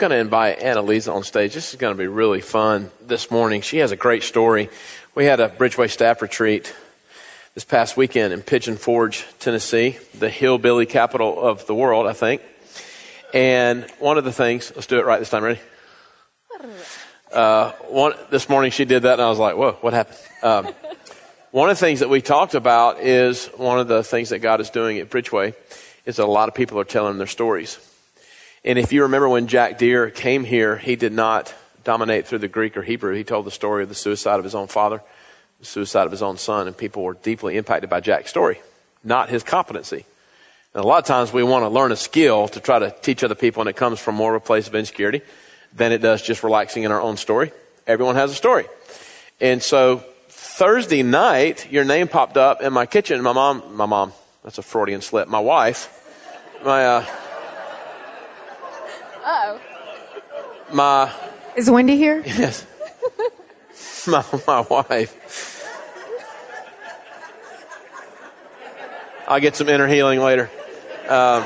going to invite Annalisa on stage. This is going to be really fun this morning. She has a great story. We had a Bridgeway staff retreat this past weekend in Pigeon Forge, Tennessee, the hillbilly capital of the world, I think. And one of the things, let's do it right this time. Ready? Uh, one, this morning she did that, and I was like, whoa, what happened? Um, one of the things that we talked about is one of the things that God is doing at Bridgeway is that a lot of people are telling their stories. And if you remember when Jack Deere came here, he did not dominate through the Greek or Hebrew. He told the story of the suicide of his own father, the suicide of his own son, and people were deeply impacted by Jack's story, not his competency. And a lot of times we want to learn a skill to try to teach other people, and it comes from more of a place of insecurity than it does just relaxing in our own story. Everyone has a story. And so Thursday night, your name popped up in my kitchen. My mom, my mom, that's a Freudian slip. My wife, my, uh, oh. My. Is Wendy here? Yes. my, my wife. I'll get some inner healing later. Um,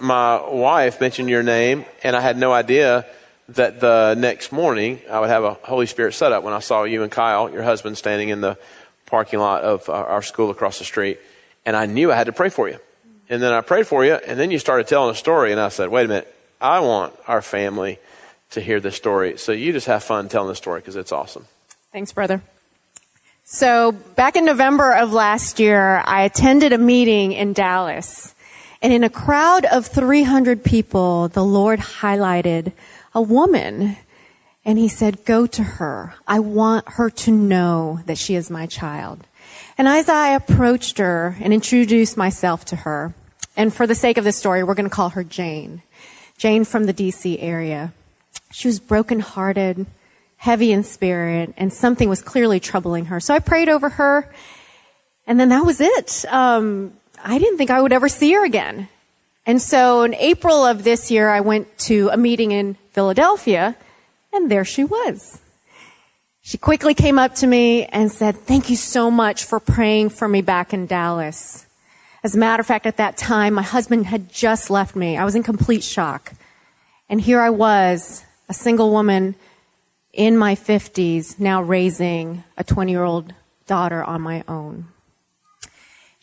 my wife mentioned your name, and I had no idea that the next morning I would have a Holy Spirit setup when I saw you and Kyle, your husband, standing in the parking lot of our school across the street. And I knew I had to pray for you. And then I prayed for you, and then you started telling a story, and I said, wait a minute, I want our family to hear this story. So you just have fun telling the story because it's awesome. Thanks, brother. So back in November of last year, I attended a meeting in Dallas. And in a crowd of 300 people, the Lord highlighted a woman and he said, go to her. I want her to know that she is my child. And as I approached her and introduced myself to her, and for the sake of this story, we're going to call her Jane. Jane from the DC area. She was brokenhearted, heavy in spirit, and something was clearly troubling her. So I prayed over her, and then that was it. Um, I didn't think I would ever see her again. And so in April of this year, I went to a meeting in Philadelphia, and there she was. She quickly came up to me and said, thank you so much for praying for me back in Dallas. As a matter of fact, at that time, my husband had just left me. I was in complete shock. And here I was, a single woman in my 50s, now raising a 20 year old daughter on my own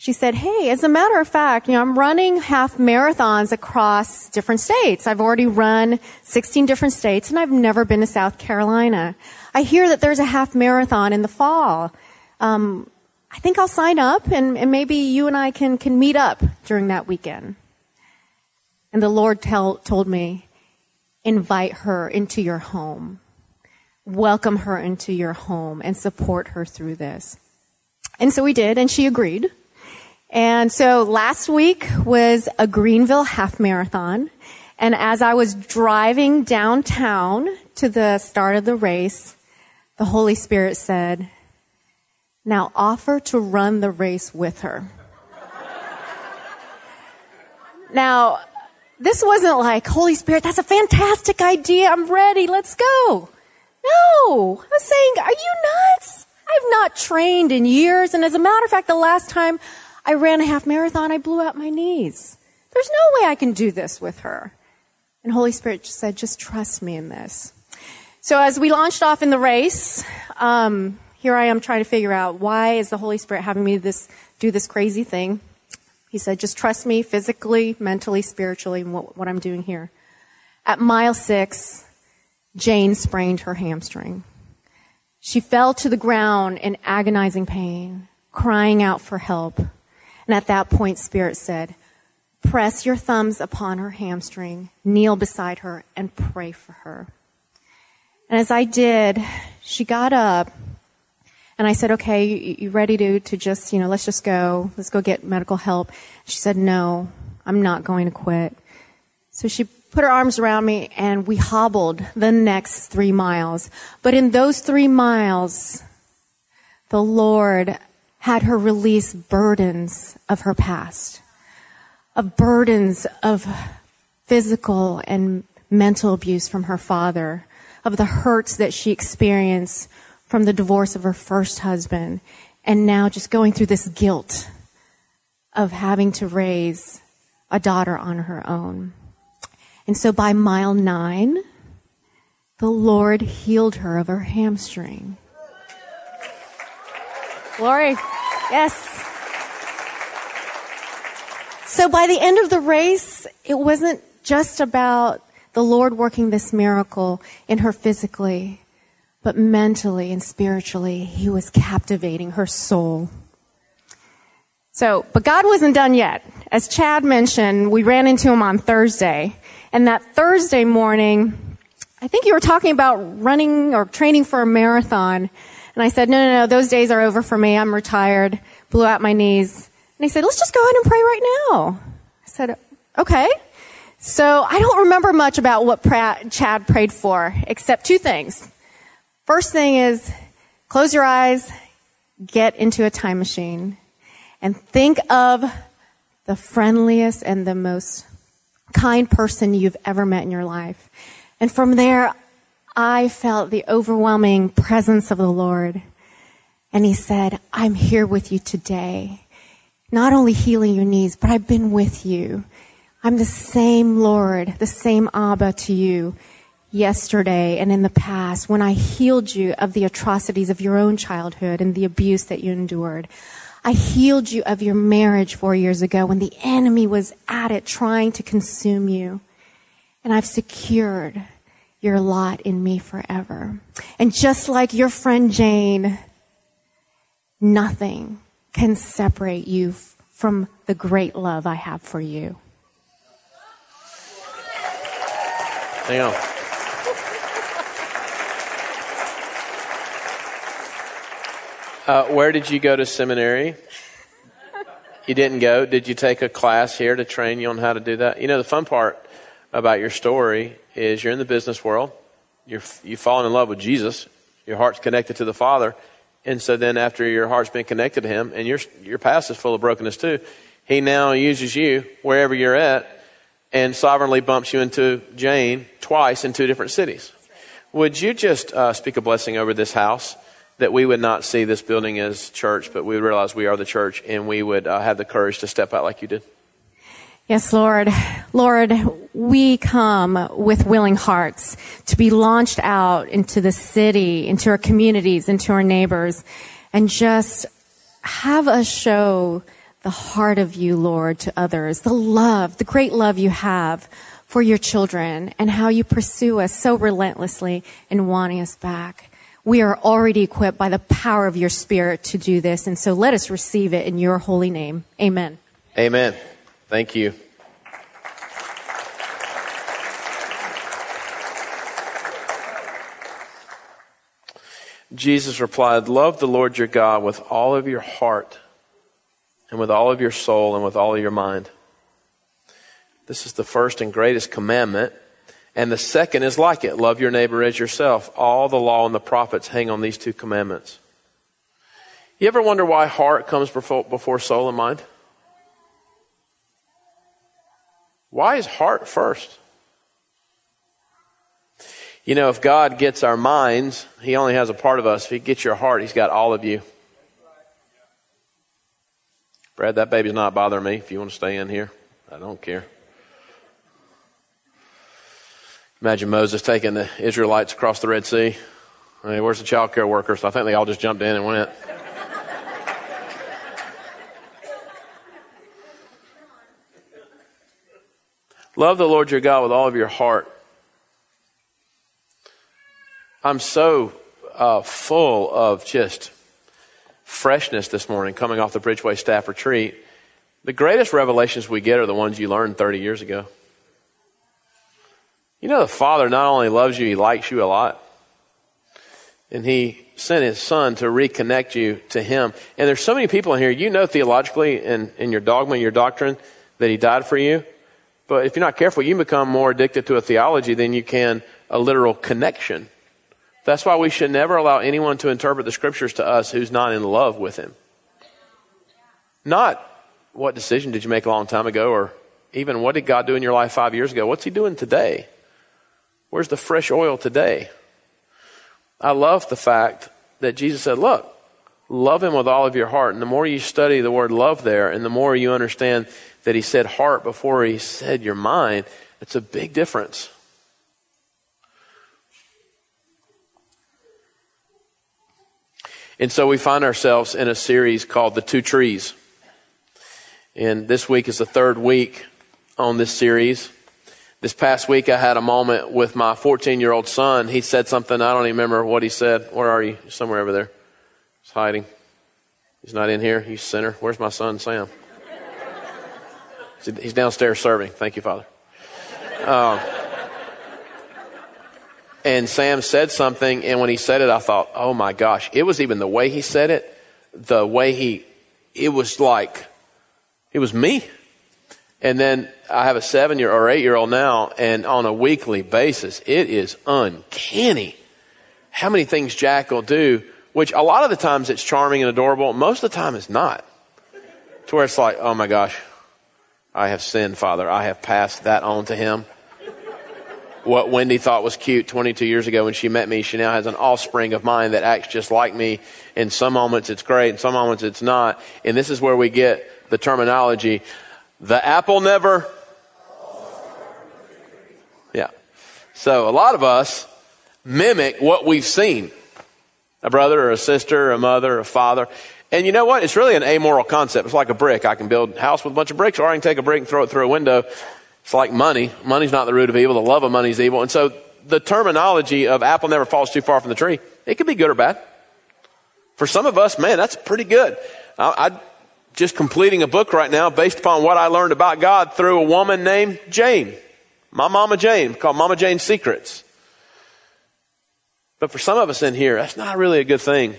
she said, Hey, as a matter of fact, you know, I'm running half marathons across different states. I've already run 16 different states and I've never been to South Carolina. I hear that there's a half marathon in the fall. Um, I think I'll sign up and, and, maybe you and I can, can meet up during that weekend. And the Lord tell, told me, invite her into your home. Welcome her into your home and support her through this. And so we did, and she agreed. And so last week was a Greenville half marathon. And as I was driving downtown to the start of the race, the Holy Spirit said, now offer to run the race with her. now, this wasn't like, Holy Spirit, that's a fantastic idea. I'm ready. Let's go. No, I was saying, are you nuts? I've not trained in years. And as a matter of fact, the last time I ran a half marathon. I blew out my knees. There's no way I can do this with her. And Holy Spirit said, just trust me in this. So as we launched off in the race, um, here I am trying to figure out why is the Holy Spirit having me this do this crazy thing. He said, just trust me physically, mentally, spiritually, in what, what I'm doing here. At mile six, Jane sprained her hamstring. She fell to the ground in agonizing pain, crying out for help. And at that point, Spirit said, press your thumbs upon her hamstring, kneel beside her, and pray for her. And as I did, she got up and I said, okay, you, you ready to, to just, you know, let's just go. Let's go get medical help. She said, no, I'm not going to quit. So she put her arms around me and we hobbled the next three miles. But in those three miles, the Lord had her release burdens of her past, of burdens of physical and mental abuse from her father, of the hurts that she experienced from the divorce of her first husband, and now just going through this guilt of having to raise a daughter on her own. And so by mile nine, the Lord healed her of her hamstring. Glory. Yes. So by the end of the race, it wasn't just about the Lord working this miracle in her physically, but mentally and spiritually, He was captivating her soul. So, but God wasn't done yet. As Chad mentioned, we ran into him on Thursday. And that Thursday morning, I think you were talking about running or training for a marathon. And I said, no, no, no, those days are over for me. I'm retired. Blew out my knees. And he said, let's just go ahead and pray right now. I said, okay. So I don't remember much about what Chad prayed for, except two things. First thing is, close your eyes, get into a time machine and think of the friendliest and the most kind person you've ever met in your life. And from there, I felt the overwhelming presence of the Lord. And he said, I'm here with you today. Not only healing your knees, but I've been with you. I'm the same Lord, the same Abba to you yesterday and in the past when I healed you of the atrocities of your own childhood and the abuse that you endured. I healed you of your marriage four years ago when the enemy was at it trying to consume you. And I've secured your lot in me forever. And just like your friend Jane, nothing can separate you from the great love I have for you. Hang on. Uh, where did you go to seminary? You didn't go. Did you take a class here to train you on how to do that? You know, the fun part about your story is you're in the business world. You're, you've fallen in love with Jesus. Your heart's connected to the Father. And so then after your heart's been connected to Him and your, your past is full of brokenness too, He now uses you wherever you're at and sovereignly bumps you into Jane twice in two different cities. Would you just uh, speak a blessing over this house? that we would not see this building as church, but we would realize we are the church and we would uh, have the courage to step out like you did. Yes, Lord. Lord, we come with willing hearts to be launched out into the city, into our communities, into our neighbors, and just have us show the heart of you, Lord, to others, the love, the great love you have for your children, and how you pursue us so relentlessly in wanting us back we are already equipped by the power of your Spirit to do this. And so let us receive it in your holy name. Amen. Amen. Thank you. Jesus replied, Love the Lord your God with all of your heart, and with all of your soul, and with all of your mind. This is the first and greatest commandment. And the second is like it love your neighbor as yourself. All the law and the prophets hang on these two commandments. You ever wonder why heart comes before soul and mind? Why is heart first? You know, if God gets our minds, He only has a part of us. If He gets your heart, He's got all of you. Brad, that baby's not bothering me. If you want to stay in here, I don't care. Imagine Moses taking the Israelites across the Red Sea. I mean, where's the child care workers? I think they all just jumped in and went. Love the Lord your God with all of your heart. I'm so uh, full of just freshness this morning coming off the Bridgeway staff retreat. The greatest revelations we get are the ones you learned 30 years ago. You know, the Father not only loves you, He likes you a lot. And He sent His Son to reconnect you to Him. And there's so many people in here, you know theologically in, in your dogma, your doctrine, that He died for you. But if you're not careful, you become more addicted to a theology than you can a literal connection. That's why we should never allow anyone to interpret the scriptures to us who's not in love with Him. Not what decision did you make a long time ago, or even what did God do in your life five years ago? What's He doing today? Where's the fresh oil today? I love the fact that Jesus said, Look, love him with all of your heart. And the more you study the word love there, and the more you understand that he said heart before he said your mind, It's a big difference. And so we find ourselves in a series called The Two Trees. And this week is the third week on this series. This past week, I had a moment with my 14 year old son. He said something, I don't even remember what he said. Where are you? Somewhere over there. He's hiding. He's not in here. He's sinner. Where's my son, Sam? He's downstairs serving. Thank you, Father. Um, and Sam said something, and when he said it, I thought, oh my gosh. It was even the way he said it, the way he, it was like, it was me. And then I have a seven year or eight year old now, and on a weekly basis, it is uncanny how many things Jack will do, which a lot of the times it's charming and adorable. Most of the time it's not. To where it's like, oh my gosh, I have sinned, Father. I have passed that on to him. What Wendy thought was cute 22 years ago when she met me, she now has an offspring of mine that acts just like me. In some moments it's great, in some moments it's not. And this is where we get the terminology the apple never. Yeah. So a lot of us mimic what we've seen a brother or a sister, a mother, a father. And you know what? It's really an amoral concept. It's like a brick. I can build a house with a bunch of bricks, or I can take a brick and throw it through a window. It's like money. Money's not the root of evil. The love of money is evil. And so the terminology of apple never falls too far from the tree, it can be good or bad. For some of us, man, that's pretty good. I, I just completing a book right now based upon what I learned about God through a woman named Jane. My Mama Jane, called Mama Jane's Secrets. But for some of us in here, that's not really a good thing.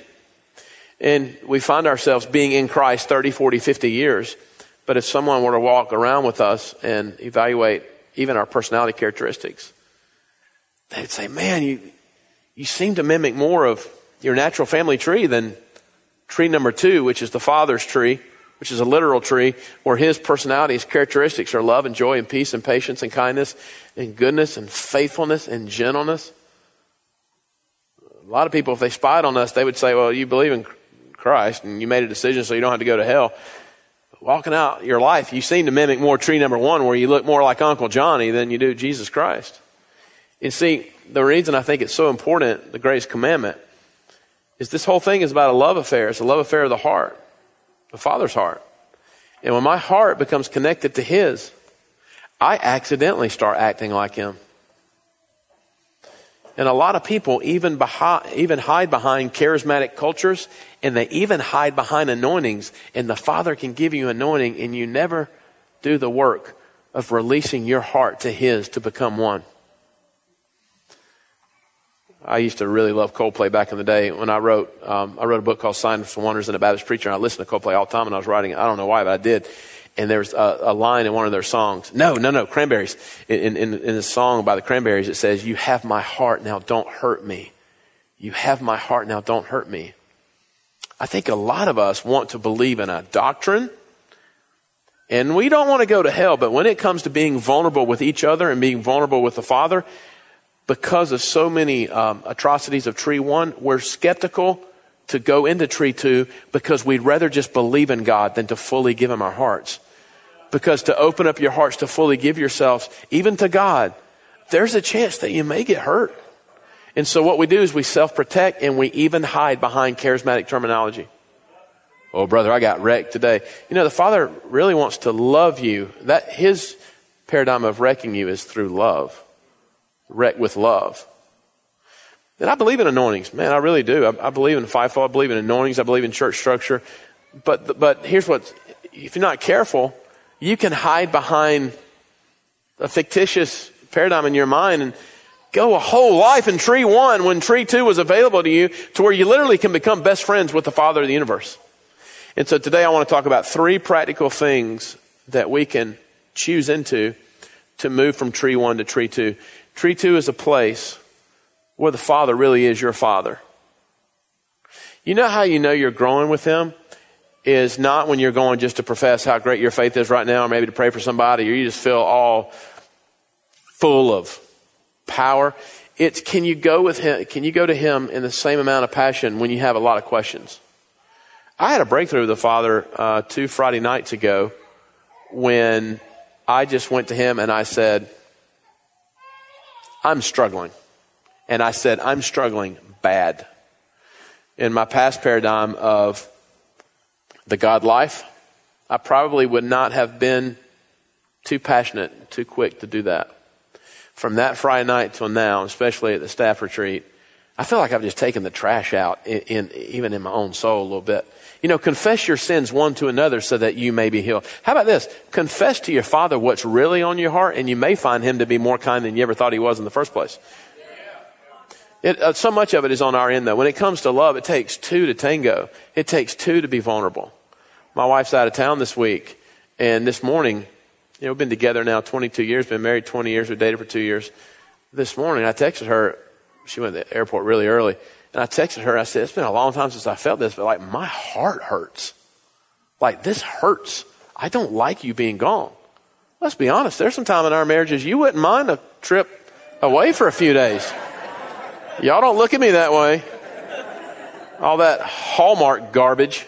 And we find ourselves being in Christ 30, 40, 50 years. But if someone were to walk around with us and evaluate even our personality characteristics, they'd say, man, you, you seem to mimic more of your natural family tree than tree number two, which is the father's tree which is a literal tree, where his personality, his characteristics are love and joy and peace and patience and kindness and goodness and faithfulness and gentleness. A lot of people, if they spied on us, they would say, well, you believe in Christ and you made a decision so you don't have to go to hell. Walking out your life, you seem to mimic more tree number one, where you look more like Uncle Johnny than you do Jesus Christ. And see, the reason I think it's so important, the greatest commandment, is this whole thing is about a love affair. It's a love affair of the heart the Father's heart. And when my heart becomes connected to His, I accidentally start acting like Him. And a lot of people even, even hide behind charismatic cultures and they even hide behind anointings. And the Father can give you anointing and you never do the work of releasing your heart to His to become one. I used to really love Coldplay back in the day when I wrote, um, I wrote a book called Signs and Wonders and a Baptist Preacher. And I listened to Coldplay all the time and I was writing it. I don't know why, but I did. And there's a, a line in one of their songs. No, no, no, Cranberries. In, in, in the song by the Cranberries, it says, You have my heart, now don't hurt me. You have my heart, now don't hurt me. I think a lot of us want to believe in a doctrine and we don't want to go to hell, but when it comes to being vulnerable with each other and being vulnerable with the Father, because of so many um, atrocities of tree one, we're skeptical to go into tree two because we'd rather just believe in God than to fully give Him our hearts. Because to open up your hearts to fully give yourselves, even to God, there's a chance that you may get hurt. And so what we do is we self protect and we even hide behind charismatic terminology. Oh, brother, I got wrecked today. You know, the Father really wants to love you. That His paradigm of wrecking you is through love wreck with love. And I believe in anointings. Man, I really do. I, I believe in fivefold. I believe in anointings. I believe in church structure. But, but here's what, if you're not careful, you can hide behind a fictitious paradigm in your mind and go a whole life in tree one when tree two was available to you to where you literally can become best friends with the father of the universe. And so today I want to talk about three practical things that we can choose into to move from tree one to tree two. Tree two is a place where the Father really is your Father. You know how you know you're growing with Him? Is not when you're going just to profess how great your faith is right now, or maybe to pray for somebody, or you just feel all full of power. It's can you go with Him, can you go to Him in the same amount of passion when you have a lot of questions? I had a breakthrough with the Father uh, two Friday nights ago when I just went to Him and I said, I'm struggling. And I said, I'm struggling bad. In my past paradigm of the God life, I probably would not have been too passionate, too quick to do that. From that Friday night till now, especially at the staff retreat, I feel like I've just taken the trash out in, in, even in my own soul a little bit. You know, confess your sins one to another so that you may be healed. How about this? Confess to your father what's really on your heart and you may find him to be more kind than you ever thought he was in the first place. It, uh, so much of it is on our end though. When it comes to love, it takes two to tango. It takes two to be vulnerable. My wife's out of town this week and this morning, you know, we've been together now 22 years, been married 20 years, we've dated for two years. This morning I texted her, she went to the airport really early. And I texted her. I said, It's been a long time since I felt this, but like my heart hurts. Like this hurts. I don't like you being gone. Let's be honest. There's some time in our marriages you wouldn't mind a trip away for a few days. Y'all don't look at me that way. All that Hallmark garbage.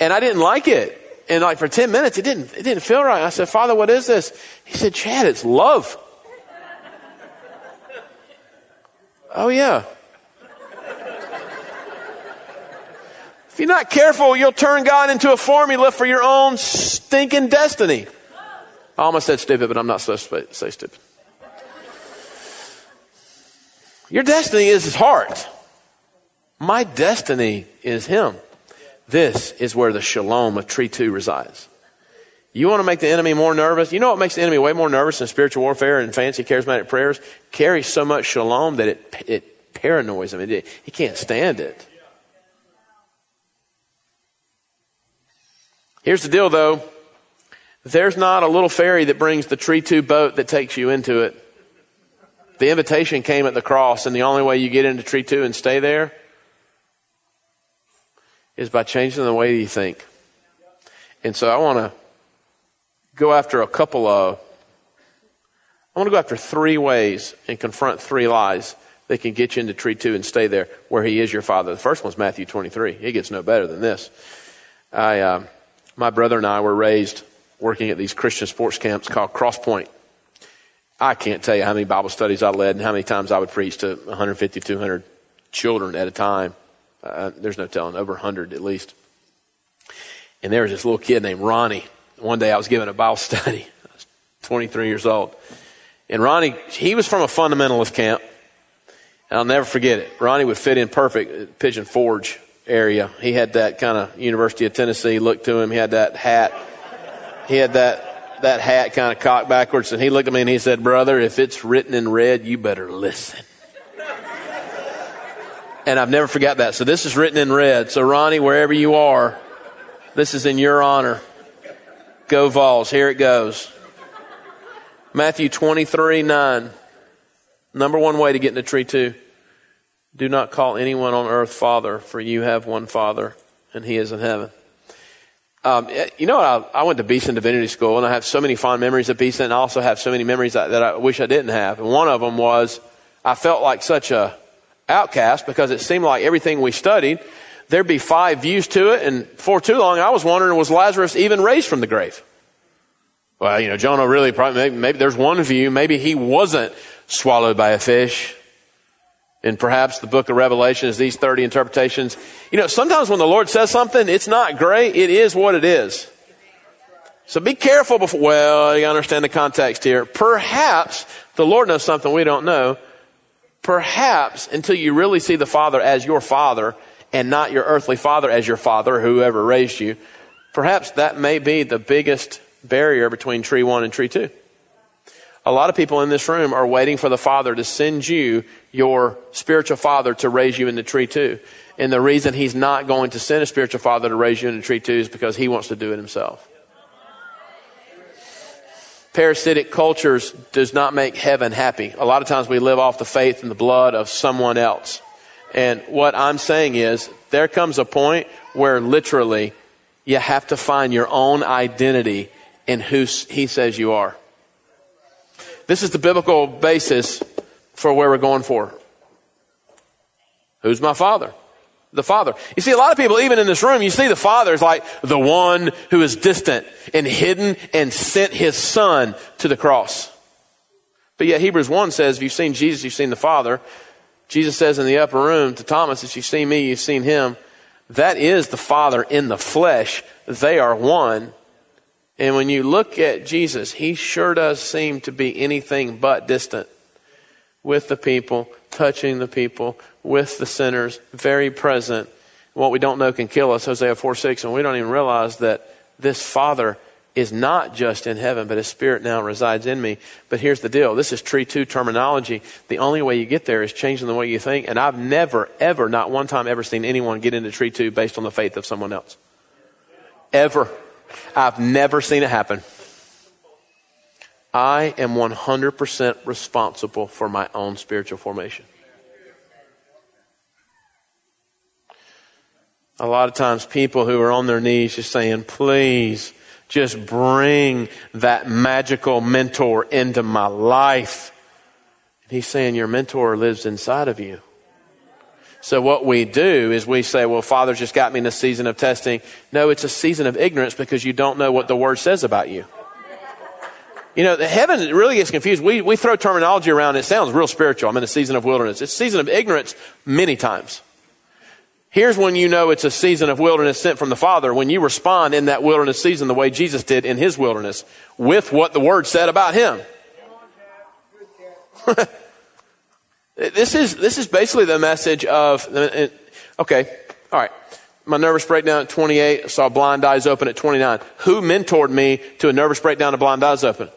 And I didn't like it. And like for 10 minutes, it didn't, it didn't feel right. I said, Father, what is this? He said, Chad, it's love. Oh, yeah. If you're not careful, you'll turn God into a formula for your own stinking destiny. I almost said stupid, but I'm not supposed to say stupid. Your destiny is his heart. My destiny is him. This is where the shalom of tree two resides. You want to make the enemy more nervous? You know what makes the enemy way more nervous than spiritual warfare and fancy charismatic prayers? Carries so much shalom that it, it paranoids him. It, he can't stand it. Here's the deal though. There's not a little ferry that brings the tree two boat that takes you into it. The invitation came at the cross, and the only way you get into tree two and stay there is by changing the way you think. And so I want to go after a couple of, I want to go after three ways and confront three lies that can get you into tree two and stay there where he is your father. The first one's Matthew 23. It gets no better than this. I, uh, my brother and I were raised working at these Christian sports camps called Crosspoint. I can't tell you how many Bible studies I led and how many times I would preach to 150, 200 children at a time. Uh, there's no telling, over 100 at least. And there was this little kid named Ronnie one day I was giving a Bible study. I was 23 years old. And Ronnie, he was from a fundamentalist camp. And I'll never forget it. Ronnie would fit in perfect at Pigeon Forge area. He had that kind of University of Tennessee look to him. He had that hat. He had that, that hat kind of cocked backwards. And he looked at me and he said, brother, if it's written in red, you better listen. and I've never forgot that. So this is written in red. So Ronnie, wherever you are, this is in your honor. Go Vols. Here it goes. Matthew 23 9. Number one way to get into tree two. Do not call anyone on earth Father, for you have one Father, and He is in heaven. Um, you know, I, I, went to Beeson Divinity School, and I have so many fond memories of Beeson, and I also have so many memories that, that I wish I didn't have. And one of them was I felt like such a outcast because it seemed like everything we studied there'd be five views to it. And for too long, I was wondering, was Lazarus even raised from the grave? Well, you know, Jonah really probably, maybe, maybe there's one view. Maybe he wasn't swallowed by a fish. And perhaps the book of Revelation is these 30 interpretations. You know, sometimes when the Lord says something, it's not great. It is what it is. So be careful before, well, you understand the context here. Perhaps the Lord knows something we don't know. Perhaps until you really see the Father as your Father and not your earthly father as your father, whoever raised you, perhaps that may be the biggest barrier between tree one and tree two. A lot of people in this room are waiting for the Father to send you your spiritual father to raise you in the tree too. And the reason he's not going to send a spiritual father to raise you in the tree too is because he wants to do it himself. Parasitic cultures does not make heaven happy. A lot of times we live off the faith and the blood of someone else. And what I'm saying is, there comes a point where literally you have to find your own identity in who He says you are. This is the biblical basis for where we're going for. Who's my father? The Father. You see, a lot of people, even in this room, you see the Father is like the one who is distant and hidden and sent his Son to the cross. But yet Hebrews 1 says, if you've seen Jesus, you've seen the Father. Jesus says in the upper room to Thomas, if you've seen me, you've seen him. That is the Father in the flesh. They are one. And when you look at Jesus, he sure does seem to be anything but distant with the people, touching the people, with the sinners, very present. What we don't know can kill us, Hosea 4 6, and we don't even realize that this Father is not just in heaven, but His Spirit now resides in me. But here's the deal this is tree two terminology. The only way you get there is changing the way you think. And I've never, ever, not one time ever seen anyone get into tree two based on the faith of someone else. Ever. I've never seen it happen. I am 100% responsible for my own spiritual formation. A lot of times, people who are on their knees just saying, please, just bring that magical mentor into my life. And he's saying, Your mentor lives inside of you. So what we do is we say, well, Father's just got me in a season of testing. No, it's a season of ignorance because you don't know what the Word says about you. You know, the heaven really gets confused. We, we throw terminology around. It sounds real spiritual. I'm in a season of wilderness. It's a season of ignorance many times. Here's when you know it's a season of wilderness sent from the Father, when you respond in that wilderness season the way Jesus did in his wilderness with what the Word said about him. this is, this is basically the message of, okay, all right. My nervous breakdown at 28, I saw blind eyes open at 29. Who mentored me to a nervous breakdown of blind eyes open?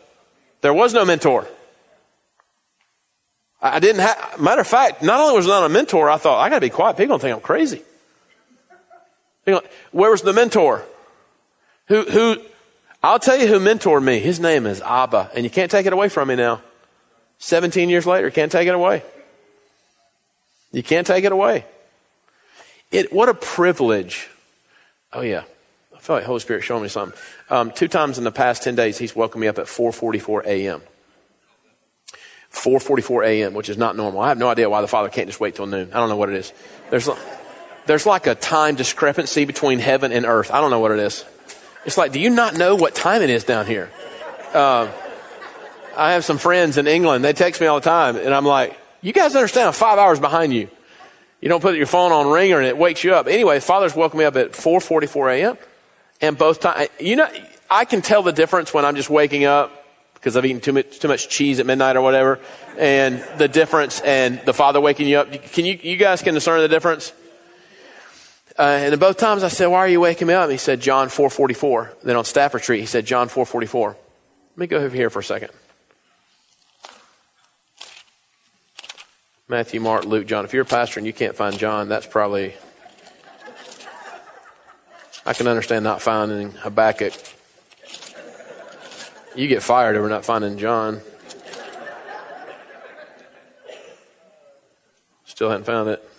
There was no mentor. I didn't have, matter of fact, not only was not a mentor, I thought, I gotta be quiet. People don't think I'm crazy. Where was the mentor? Who, who, I'll tell you who mentored me. His name is Abba, and you can't take it away from me now. 17 years later, can't take it away. You can't take it away. It, what a privilege. Oh yeah. I feel like Holy Spirit showing me something. Um, two times in the past 10 days, he's woken me up at 4.44 a.m. 4.44 a.m., which is not normal. I have no idea why the Father can't just wait till noon. I don't know what it is. There's, there's like a time discrepancy between heaven and earth. I don't know what it is. It's like, do you not know what time it is down here? Uh, I have some friends in England. They text me all the time, and I'm like, you guys understand I'm five hours behind you. You don't put your phone on ringer and it wakes you up. Anyway, Father's woke me up at 4.44 a.m. And both times, you know, I can tell the difference when I'm just waking up because I've eaten too much, too much cheese at midnight or whatever. And the difference and the Father waking you up. Can you, you guys can discern the difference? Uh, and both times I said, why are you waking me up? And he said, John 4.44. Then on Stafford Street, he said, John 4.44. Let me go over here for a second. Matthew, Mark, Luke, John. If you're a pastor and you can't find John, that's probably. I can understand not finding Habakkuk. You get fired over not finding John. Still hadn't found it.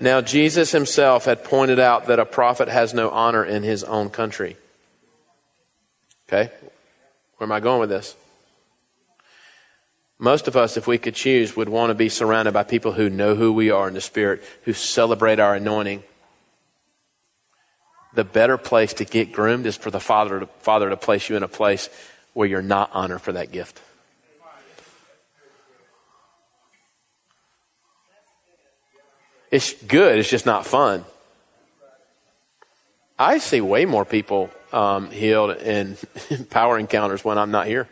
Now, Jesus himself had pointed out that a prophet has no honor in his own country. Okay? Where am I going with this? Most of us, if we could choose, would want to be surrounded by people who know who we are in the Spirit, who celebrate our anointing. The better place to get groomed is for the Father to, Father to place you in a place where you're not honored for that gift. It's good, it's just not fun. I see way more people um, healed in power encounters when I'm not here.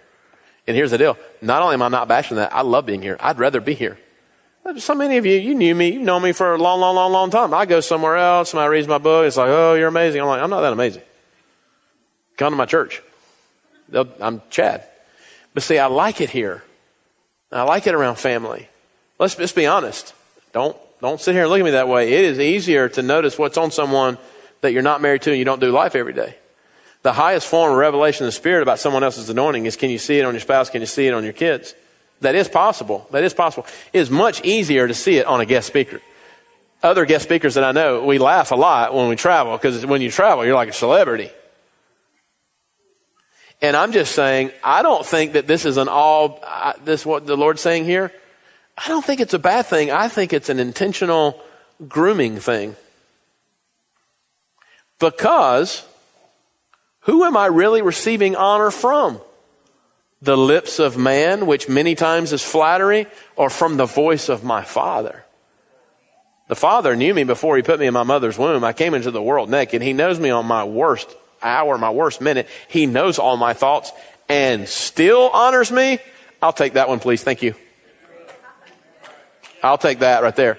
And here's the deal. Not only am I not bashing that, I love being here. I'd rather be here. So many of you, you knew me, you've known me for a long, long, long, long time. I go somewhere else, somebody reads my book, it's like, oh, you're amazing. I'm like, I'm not that amazing. Come to my church. They'll, I'm Chad. But see, I like it here. I like it around family. Let's just be honest. Don't, don't sit here and look at me that way. It is easier to notice what's on someone that you're not married to and you don't do life every day. The highest form of revelation of the Spirit about someone else's anointing is can you see it on your spouse? Can you see it on your kids? That is possible. That is possible. It is much easier to see it on a guest speaker. Other guest speakers that I know, we laugh a lot when we travel because when you travel, you're like a celebrity. And I'm just saying, I don't think that this is an all, this what the Lord's saying here. I don't think it's a bad thing. I think it's an intentional grooming thing. Because who am I really receiving honor from? The lips of man, which many times is flattery, or from the voice of my Father? The Father knew me before He put me in my mother's womb. I came into the world naked. He knows me on my worst hour, my worst minute. He knows all my thoughts and still honors me. I'll take that one, please. Thank you. I'll take that right there.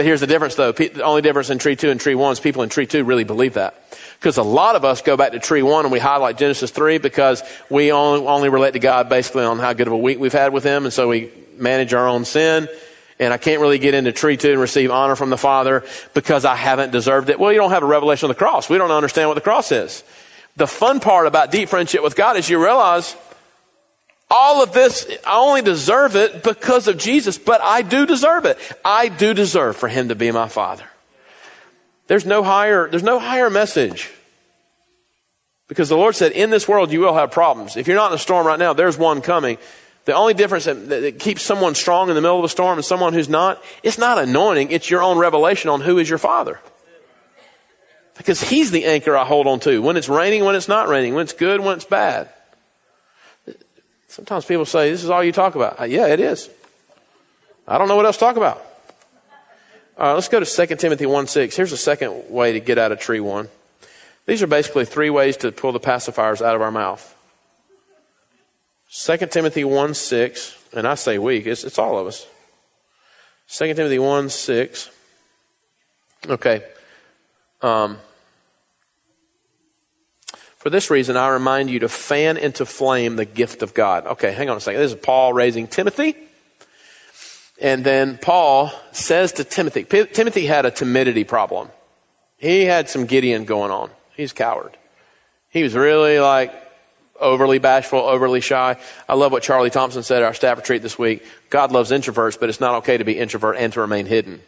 But here's the difference, though. The only difference in tree two and tree one is people in tree two really believe that. Because a lot of us go back to tree one and we highlight Genesis 3 because we only, only relate to God basically on how good of a week we've had with Him. And so we manage our own sin. And I can't really get into tree two and receive honor from the Father because I haven't deserved it. Well, you don't have a revelation of the cross. We don't understand what the cross is. The fun part about deep friendship with God is you realize all of this, I only deserve it because of Jesus, but I do deserve it. I do deserve for Him to be my Father. There's no higher, there's no higher message. Because the Lord said, in this world you will have problems. If you're not in a storm right now, there's one coming. The only difference that, that keeps someone strong in the middle of a storm and someone who's not, it's not anointing, it's your own revelation on who is your Father. Because He's the anchor I hold on to. When it's raining, when it's not raining, when it's good, when it's bad. Sometimes people say, This is all you talk about. Uh, yeah, it is. I don't know what else to talk about. All right, let's go to 2 Timothy 1 6. Here's a second way to get out of tree 1. These are basically three ways to pull the pacifiers out of our mouth. 2 Timothy 1 6, and I say weak, it's, it's all of us. 2 Timothy 1 6. Okay. Um, for this reason, I remind you to fan into flame the gift of God. Okay, hang on a second. This is Paul raising Timothy. And then Paul says to Timothy, P- Timothy had a timidity problem. He had some Gideon going on. He's coward. He was really like overly bashful, overly shy. I love what Charlie Thompson said at our staff retreat this week. God loves introverts, but it's not okay to be introvert and to remain hidden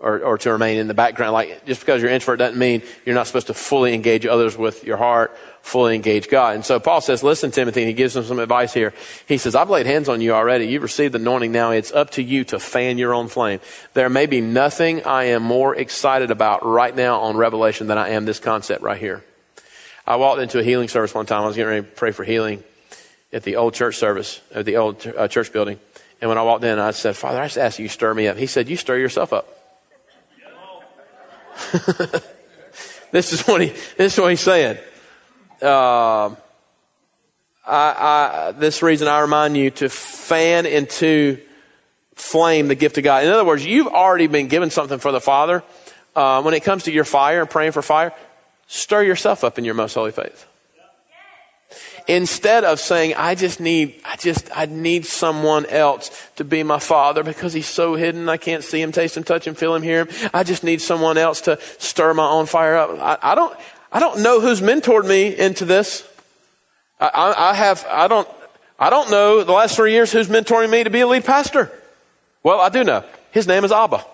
or, or to remain in the background. Like just because you're introvert doesn't mean you're not supposed to fully engage others with your heart, fully engage God. And so Paul says, listen, Timothy, and he gives him some advice here. He says, I've laid hands on you already. You've received the anointing. Now it's up to you to fan your own flame. There may be nothing I am more excited about right now on Revelation than I am this concept right here. I walked into a healing service one time. I was getting ready to pray for healing at the old church service, at the old uh, church building. And when I walked in, I said, Father, I just ask you to stir me up. He said, You stir yourself up. this is what he. This is what he's saying. Uh, I, I, this reason I remind you to fan into flame the gift of God. In other words, you've already been given something for the Father. Uh, when it comes to your fire and praying for fire, stir yourself up in your most holy faith instead of saying, I just need, I just, I need someone else to be my father because he's so hidden. I can't see him, taste him, touch him, feel him, hear him. I just need someone else to stir my own fire up. I, I don't, I don't know who's mentored me into this. I, I, I have, I don't, I don't know the last three years who's mentoring me to be a lead pastor. Well, I do know. His name is Abba.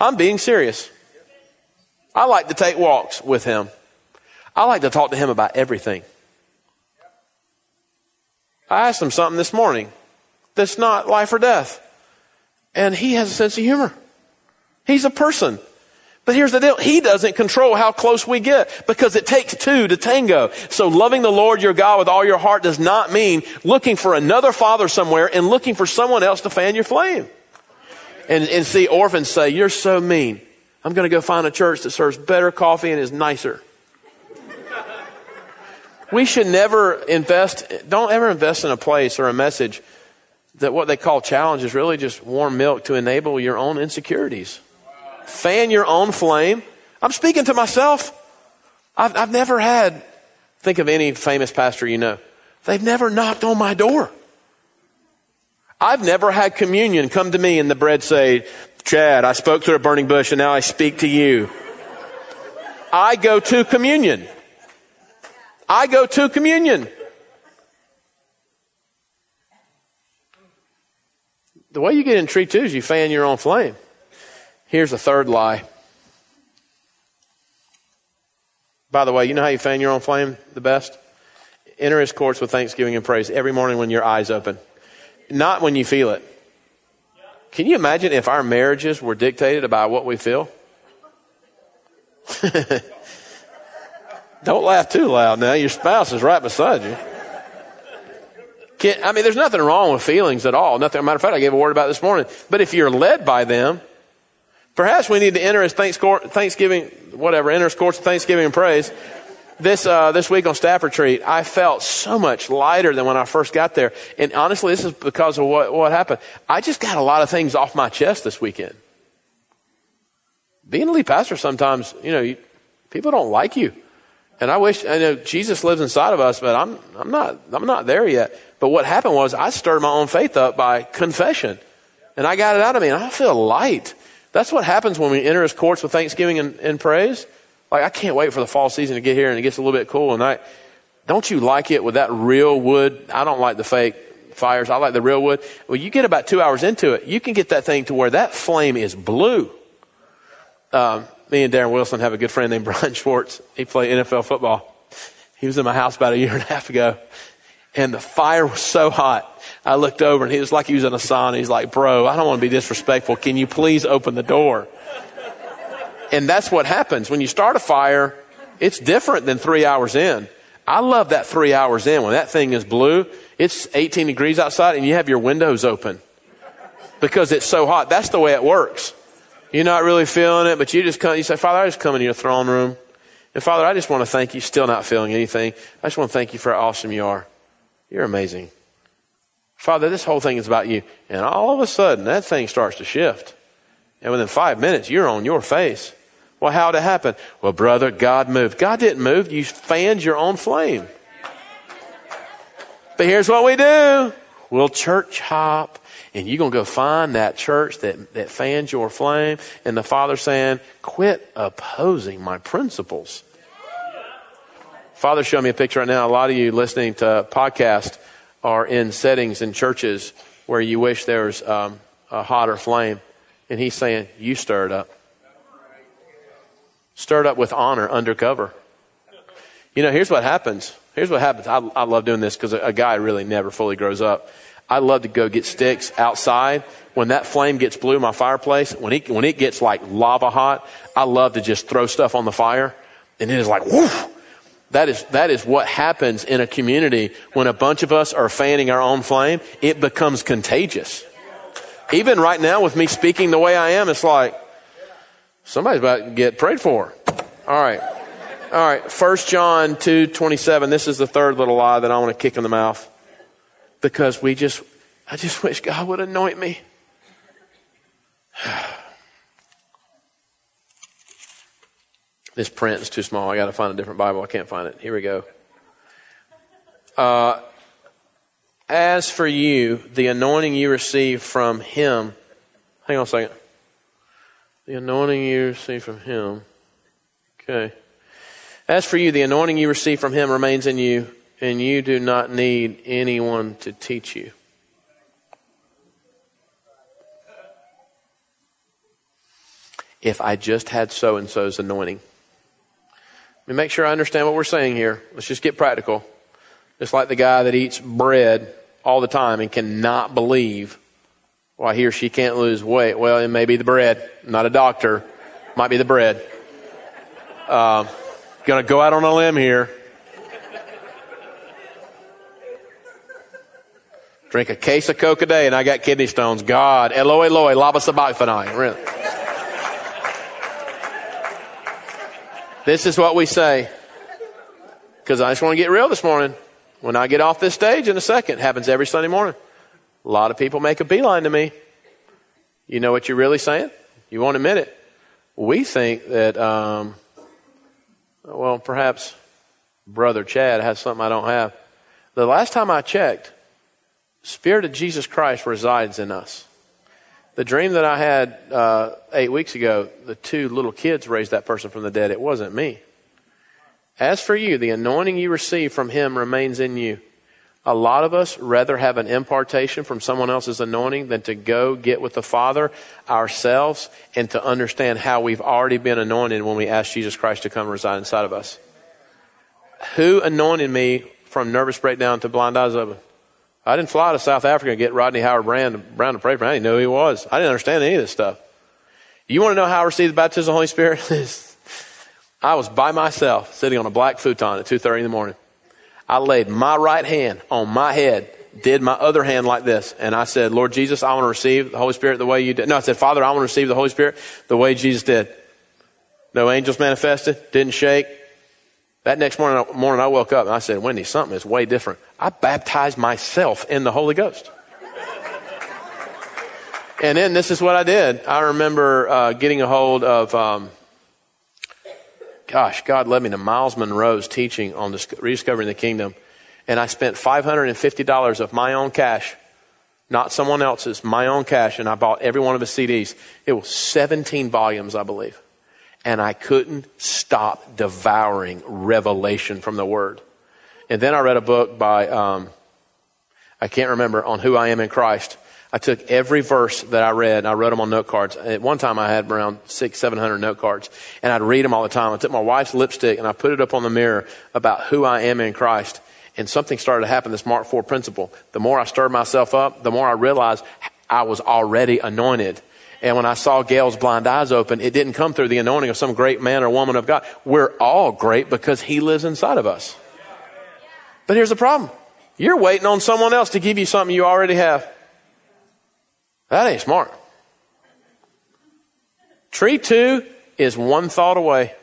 I'm being serious. I like to take walks with him. I like to talk to him about everything. I asked him something this morning that's not life or death. And he has a sense of humor. He's a person. But here's the deal. He doesn't control how close we get because it takes two to tango. So loving the Lord your God with all your heart does not mean looking for another father somewhere and looking for someone else to fan your flame. And, and see orphans say, you're so mean. I'm going to go find a church that serves better coffee and is nicer we should never invest, don't ever invest in a place or a message that what they call challenge is really just warm milk to enable your own insecurities. Fan your own flame. I'm speaking to myself. I've, I've never had, think of any famous pastor you know. They've never knocked on my door. I've never had communion come to me and the bread say, Chad, I spoke to a burning bush and now I speak to you. I go to communion. I go to communion. The way you get in tree two is you fan your own flame. Here's a third lie. By the way, you know how you fan your own flame the best? Enter his courts with thanksgiving and praise every morning when your eyes open. Not when you feel it. Can you imagine if our marriages were dictated by what we feel? Don't laugh too loud now. Your spouse is right beside you. Can, I mean, there's nothing wrong with feelings at all. Nothing. Matter of fact, I gave a word about this morning. But if you're led by them, perhaps we need to enter as Thanksgiving, whatever, enter his courts of Thanksgiving and praise. This, uh, this week on staff retreat, I felt so much lighter than when I first got there. And honestly, this is because of what, what happened. I just got a lot of things off my chest this weekend. Being a lead pastor sometimes, you know, you, people don't like you. And I wish, I know Jesus lives inside of us, but I'm, I'm not, I'm not there yet. But what happened was I stirred my own faith up by confession. And I got it out of me and I feel light. That's what happens when we enter his courts with thanksgiving and, and praise. Like, I can't wait for the fall season to get here and it gets a little bit cool. And I, don't you like it with that real wood? I don't like the fake fires. I like the real wood. Well, you get about two hours into it, you can get that thing to where that flame is blue. Um, me and Darren Wilson have a good friend named Brian Schwartz. He played NFL football. He was in my house about a year and a half ago. And the fire was so hot. I looked over and he was like he was in a sauna. He's like, bro, I don't want to be disrespectful. Can you please open the door? And that's what happens. When you start a fire, it's different than three hours in. I love that three hours in. When that thing is blue, it's 18 degrees outside and you have your windows open because it's so hot. That's the way it works. You're not really feeling it, but you just come, you say, Father, I just come into your throne room. And Father, I just want to thank you, still not feeling anything. I just want to thank you for how awesome you are. You're amazing. Father, this whole thing is about you. And all of a sudden, that thing starts to shift. And within five minutes, you're on your face. Well, how'd it happen? Well, brother, God moved. God didn't move. You fanned your own flame. But here's what we do. We'll church hop and you're going to go find that church that, that fans your flame. And the Father saying, quit opposing my principles. Father showed me a picture right now. A lot of you listening to podcast are in settings in churches where you wish there was um, a hotter flame. And he's saying, you stir it up. Stir it up with honor undercover. You know, here's what happens. Here's what happens. I, I love doing this because a, a guy really never fully grows up. I love to go get sticks outside. When that flame gets blue in my fireplace, when it, when it gets like lava hot, I love to just throw stuff on the fire. And it is like, woof. That is, that is what happens in a community when a bunch of us are fanning our own flame. It becomes contagious. Even right now with me speaking the way I am, it's like, somebody's about to get prayed for. All right. All right. First John 2, 27. This is the third little lie that I want to kick in the mouth because we just, I just wish God would anoint me. this print is too small. I got to find a different Bible. I can't find it. Here we go. Uh, as for you, the anointing you receive from Him. Hang on a second. The anointing you receive from Him. Okay. As for you, the anointing you receive from Him remains in you and you do not need anyone to teach you. If I just had so and so's anointing. Let me make sure I understand what we're saying here. Let's just get practical. It's like the guy that eats bread all the time and cannot believe why he or she can't lose weight. Well, it may be the bread. Not a doctor. Might be the bread. Uh, gonna go out on a limb here. Drink a case of Coke a day and I got kidney stones. God, Eloi, Eloi, lama sabachthani. Really. This is what we say. Because I just want to get real this morning. When I get off this stage in a second, happens every Sunday morning. A lot of people make a beeline to me. You know what you're really saying? You won't admit it. We think that, um, well, perhaps Brother Chad has something I don't have. The last time I checked, Spirit of Jesus Christ resides in us. The dream that I had uh, eight weeks ago, the two little kids raised that person from the dead. It wasn't me. As for you, the anointing you receive from Him remains in you. A lot of us rather have an impartation from someone else's anointing than to go get with the Father ourselves and to understand how we've already been anointed when we ask Jesus Christ to come reside inside of us. Who anointed me from nervous breakdown to blind eyes open? I didn't fly to South Africa and get Rodney Howard-Browne, Brown to pray for me. I didn't know who he was. I didn't understand any of this stuff. You want to know how I received the baptism of the Holy Spirit? I was by myself sitting on a black futon at 2.30 in the morning. I laid my right hand on my head, did my other hand like this, and I said, Lord Jesus, I want to receive the Holy Spirit the way you did. No, I said, Father, I want to receive the Holy Spirit the way Jesus did. No angels manifested, didn't shake. That next morning, morning I woke up and I said, Wendy, something is way different. I baptized myself in the Holy Ghost. and then this is what I did. I remember uh, getting a hold of, um, gosh, God led me to Myles Munroe's teaching on rediscovering the kingdom. And I spent $550 of my own cash, not someone else's, my own cash, and I bought every one of his CDs. It was 17 volumes, I believe and I couldn't stop devouring revelation from the Word. And then I read a book by, um, I can't remember, on who I am in Christ. I took every verse that I read and I wrote them on note cards. At one time I had around six, seven hundred note cards and I'd read them all the time. I took my wife's lipstick and I put it up on the mirror about who I am in Christ. And something started to happen, this Mark 4 principle. The more I stirred myself up, the more I realized I was already anointed. And when I saw Gail's blind eyes open, it didn't come through the anointing of some great man or woman of God. We're all great because He lives inside of us. But here's the problem. You're waiting on someone else to give you something you already have. That ain't smart. Tree two is one thought away.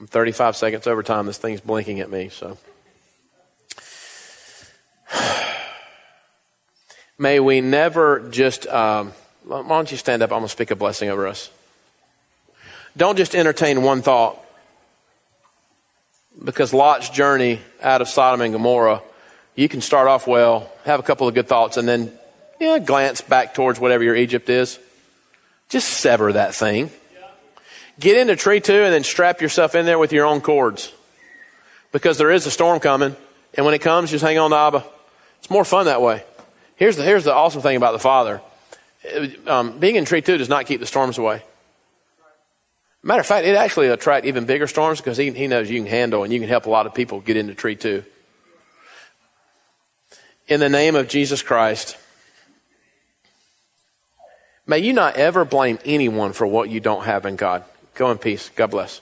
I'm 35 seconds over time. This thing's blinking at me, so. May we never just, um, why don't you stand up? I'm going to speak a blessing over us. Don't just entertain one thought. Because Lot's journey out of Sodom and Gomorrah, you can start off well, have a couple of good thoughts, and then yeah, glance back towards whatever your Egypt is. Just sever that thing. Get into tree two and then strap yourself in there with your own cords. Because there is a storm coming, and when it comes, just hang on to Abba. It's more fun that way. Here's the, here's the awesome thing about the Father. Um, being in tree two does not keep the storms away. Matter of fact, it actually attract even bigger storms because he, he knows you can handle and you can help a lot of people get into tree two. In the name of Jesus Christ, may you not ever blame anyone for what you don't have in God. Go in peace. God bless.